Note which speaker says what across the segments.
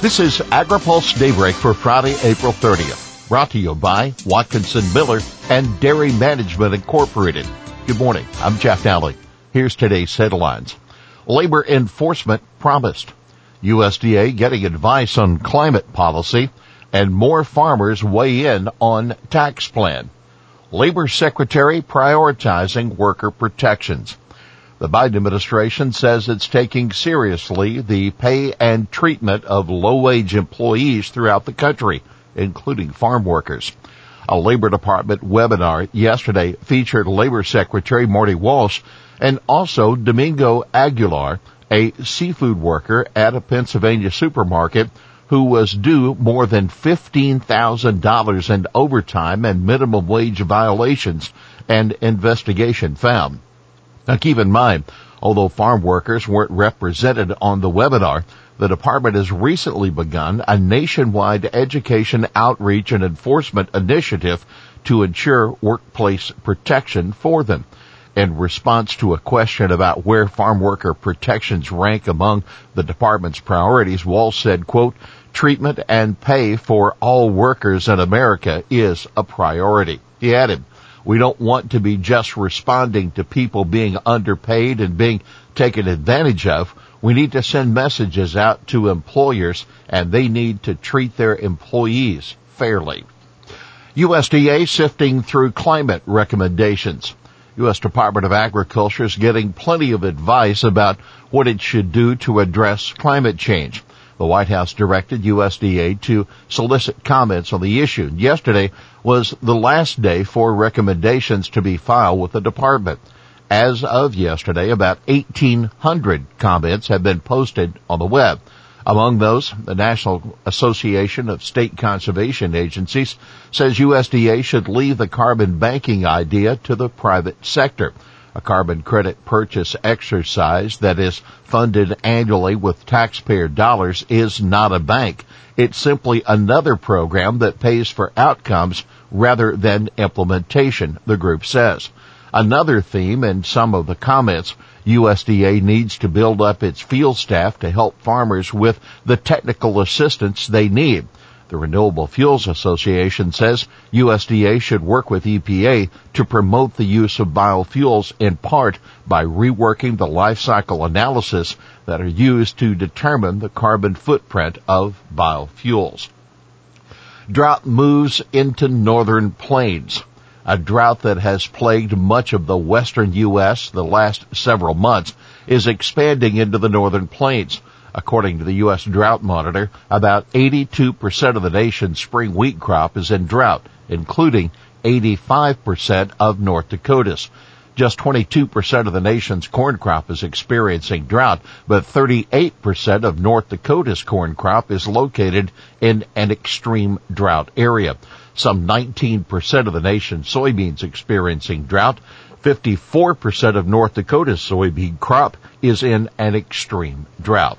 Speaker 1: This is AgriPulse Daybreak for Friday, April 30th. Brought to you by Watkinson Miller and Dairy Management Incorporated. Good morning. I'm Jeff Nalley. Here's today's headlines. Labor enforcement promised. USDA getting advice on climate policy and more farmers weigh in on tax plan. Labor Secretary prioritizing worker protections. The Biden administration says it's taking seriously the pay and treatment of low-wage employees throughout the country, including farm workers. A Labor Department webinar yesterday featured Labor Secretary Marty Walsh and also Domingo Aguilar, a seafood worker at a Pennsylvania supermarket who was due more than $15,000 in overtime and minimum wage violations, and investigation found. Now keep in mind, although farm workers weren't represented on the webinar, the department has recently begun a nationwide education outreach and enforcement initiative to ensure workplace protection for them. In response to a question about where farm worker protections rank among the department's priorities, Walsh said, quote, treatment and pay for all workers in America is a priority. He added, we don't want to be just responding to people being underpaid and being taken advantage of. We need to send messages out to employers and they need to treat their employees fairly. USDA sifting through climate recommendations. U.S. Department of Agriculture is getting plenty of advice about what it should do to address climate change. The White House directed USDA to solicit comments on the issue. Yesterday was the last day for recommendations to be filed with the department. As of yesterday, about 1,800 comments have been posted on the web. Among those, the National Association of State Conservation Agencies says USDA should leave the carbon banking idea to the private sector. A carbon credit purchase exercise that is funded annually with taxpayer dollars is not a bank. It's simply another program that pays for outcomes rather than implementation, the group says. Another theme in some of the comments, USDA needs to build up its field staff to help farmers with the technical assistance they need. The Renewable Fuels Association says USDA should work with EPA to promote the use of biofuels in part by reworking the life cycle analysis that are used to determine the carbon footprint of biofuels. Drought moves into northern plains. A drought that has plagued much of the western U.S. the last several months is expanding into the northern plains. According to the U.S. Drought Monitor, about 82% of the nation's spring wheat crop is in drought, including 85% of North Dakota's. Just 22% of the nation's corn crop is experiencing drought, but 38% of North Dakota's corn crop is located in an extreme drought area. Some 19% of the nation's soybeans experiencing drought. 54% of North Dakota's soybean crop is in an extreme drought.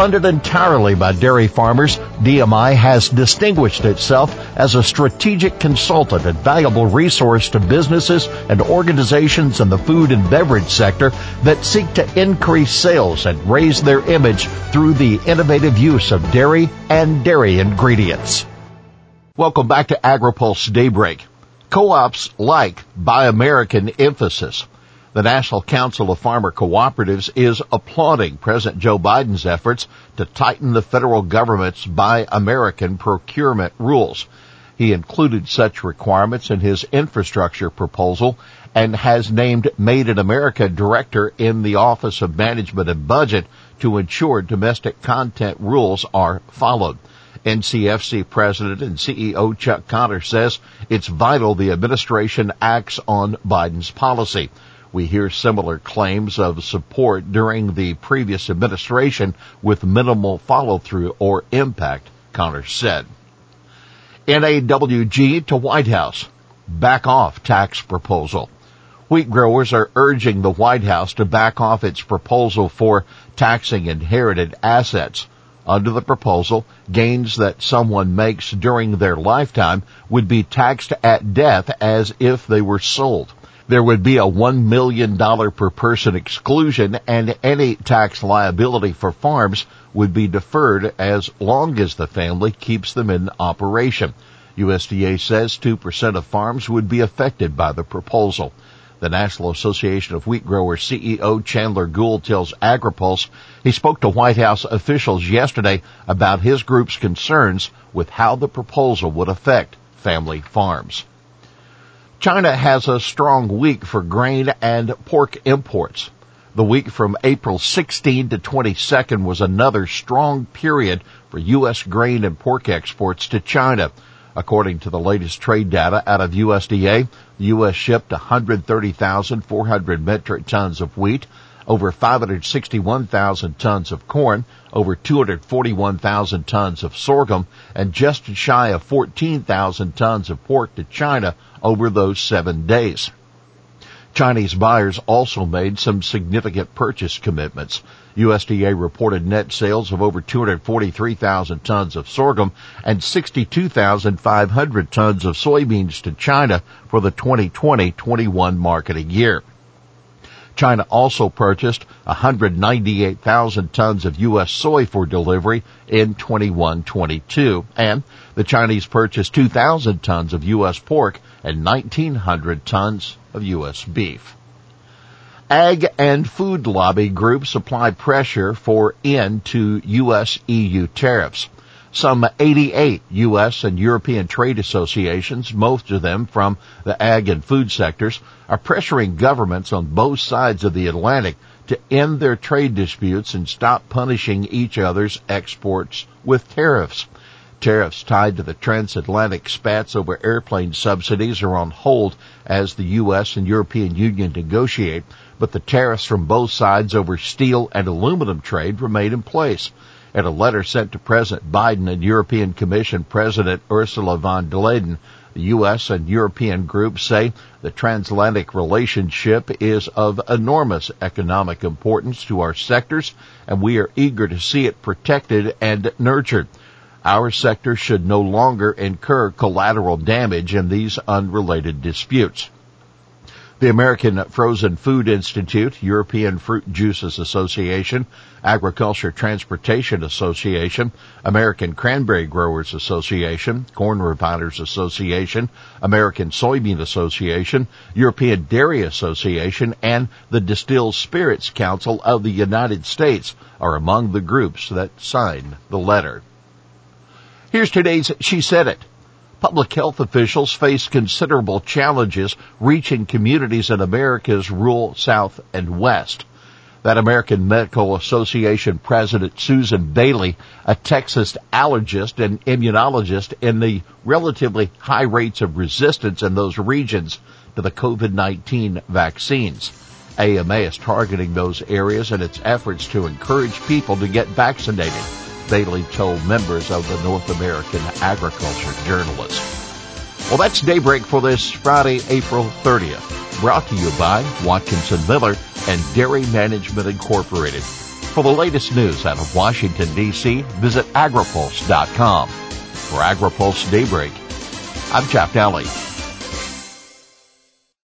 Speaker 1: Funded entirely by dairy farmers, DMI has distinguished itself as a strategic consultant and valuable resource to businesses and organizations in the food and beverage sector that seek to increase sales and raise their image through the innovative use of dairy and dairy ingredients. Welcome back to AgriPulse Daybreak. Co-ops like Buy American emphasis the National Council of Farmer Cooperatives is applauding President Joe Biden's efforts to tighten the federal government's Buy American procurement rules. He included such requirements in his infrastructure proposal and has named Made in America director in the Office of Management and Budget to ensure domestic content rules are followed. NCFC President and CEO Chuck Conner says it's vital the administration acts on Biden's policy. We hear similar claims of support during the previous administration with minimal follow through or impact, Conner said. NAWG to White House. Back off tax proposal. Wheat growers are urging the White House to back off its proposal for taxing inherited assets. Under the proposal, gains that someone makes during their lifetime would be taxed at death as if they were sold. There would be a $1 million per person exclusion and any tax liability for farms would be deferred as long as the family keeps them in operation. USDA says 2% of farms would be affected by the proposal. The National Association of Wheat Growers CEO Chandler Gould tells AgriPulse he spoke to White House officials yesterday about his group's concerns with how the proposal would affect family farms. China has a strong week for grain and pork imports. The week from April 16 to 22nd was another strong period for U.S. grain and pork exports to China. According to the latest trade data out of USDA, the U.S. shipped 130,400 metric tons of wheat, over 561,000 tons of corn, over 241,000 tons of sorghum, and just shy of 14,000 tons of pork to China over those seven days. Chinese buyers also made some significant purchase commitments. USDA reported net sales of over 243,000 tons of sorghum and 62,500 tons of soybeans to China for the 2020-21 marketing year. China also purchased 198,000 tons of U.S. soy for delivery in 21-22, and the Chinese purchased 2,000 tons of U.S. pork and 1,900 tons of U.S. beef. Ag and food lobby groups apply pressure for end to U.S. EU tariffs. Some 88 U.S. and European trade associations, most of them from the ag and food sectors, are pressuring governments on both sides of the Atlantic to end their trade disputes and stop punishing each other's exports with tariffs. Tariffs tied to the transatlantic spats over airplane subsidies are on hold as the U.S. and European Union negotiate, but the tariffs from both sides over steel and aluminum trade remain in place. In a letter sent to President Biden and European Commission President Ursula von der Leyen, the U.S. and European groups say the transatlantic relationship is of enormous economic importance to our sectors, and we are eager to see it protected and nurtured. Our sector should no longer incur collateral damage in these unrelated disputes. The American Frozen Food Institute, European Fruit Juices Association, Agriculture Transportation Association, American Cranberry Growers Association, Corn Refiners Association, American Soybean Association, European Dairy Association, and the Distilled Spirits Council of the United States are among the groups that signed the letter. Here's today's She Said It. Public health officials face considerable challenges reaching communities in America's rural South and West. That American Medical Association President Susan Bailey, a Texas allergist and immunologist in the relatively high rates of resistance in those regions to the COVID-19 vaccines. AMA is targeting those areas in its efforts to encourage people to get vaccinated. Bailey told members of the North American Agriculture Journalist. Well, that's daybreak for this Friday, April 30th. Brought to you by Watkinson Miller and Dairy Management Incorporated. For the latest news out of Washington, D.C., visit agripulse.com. For AgriPulse Daybreak, I'm Jeff Nalley.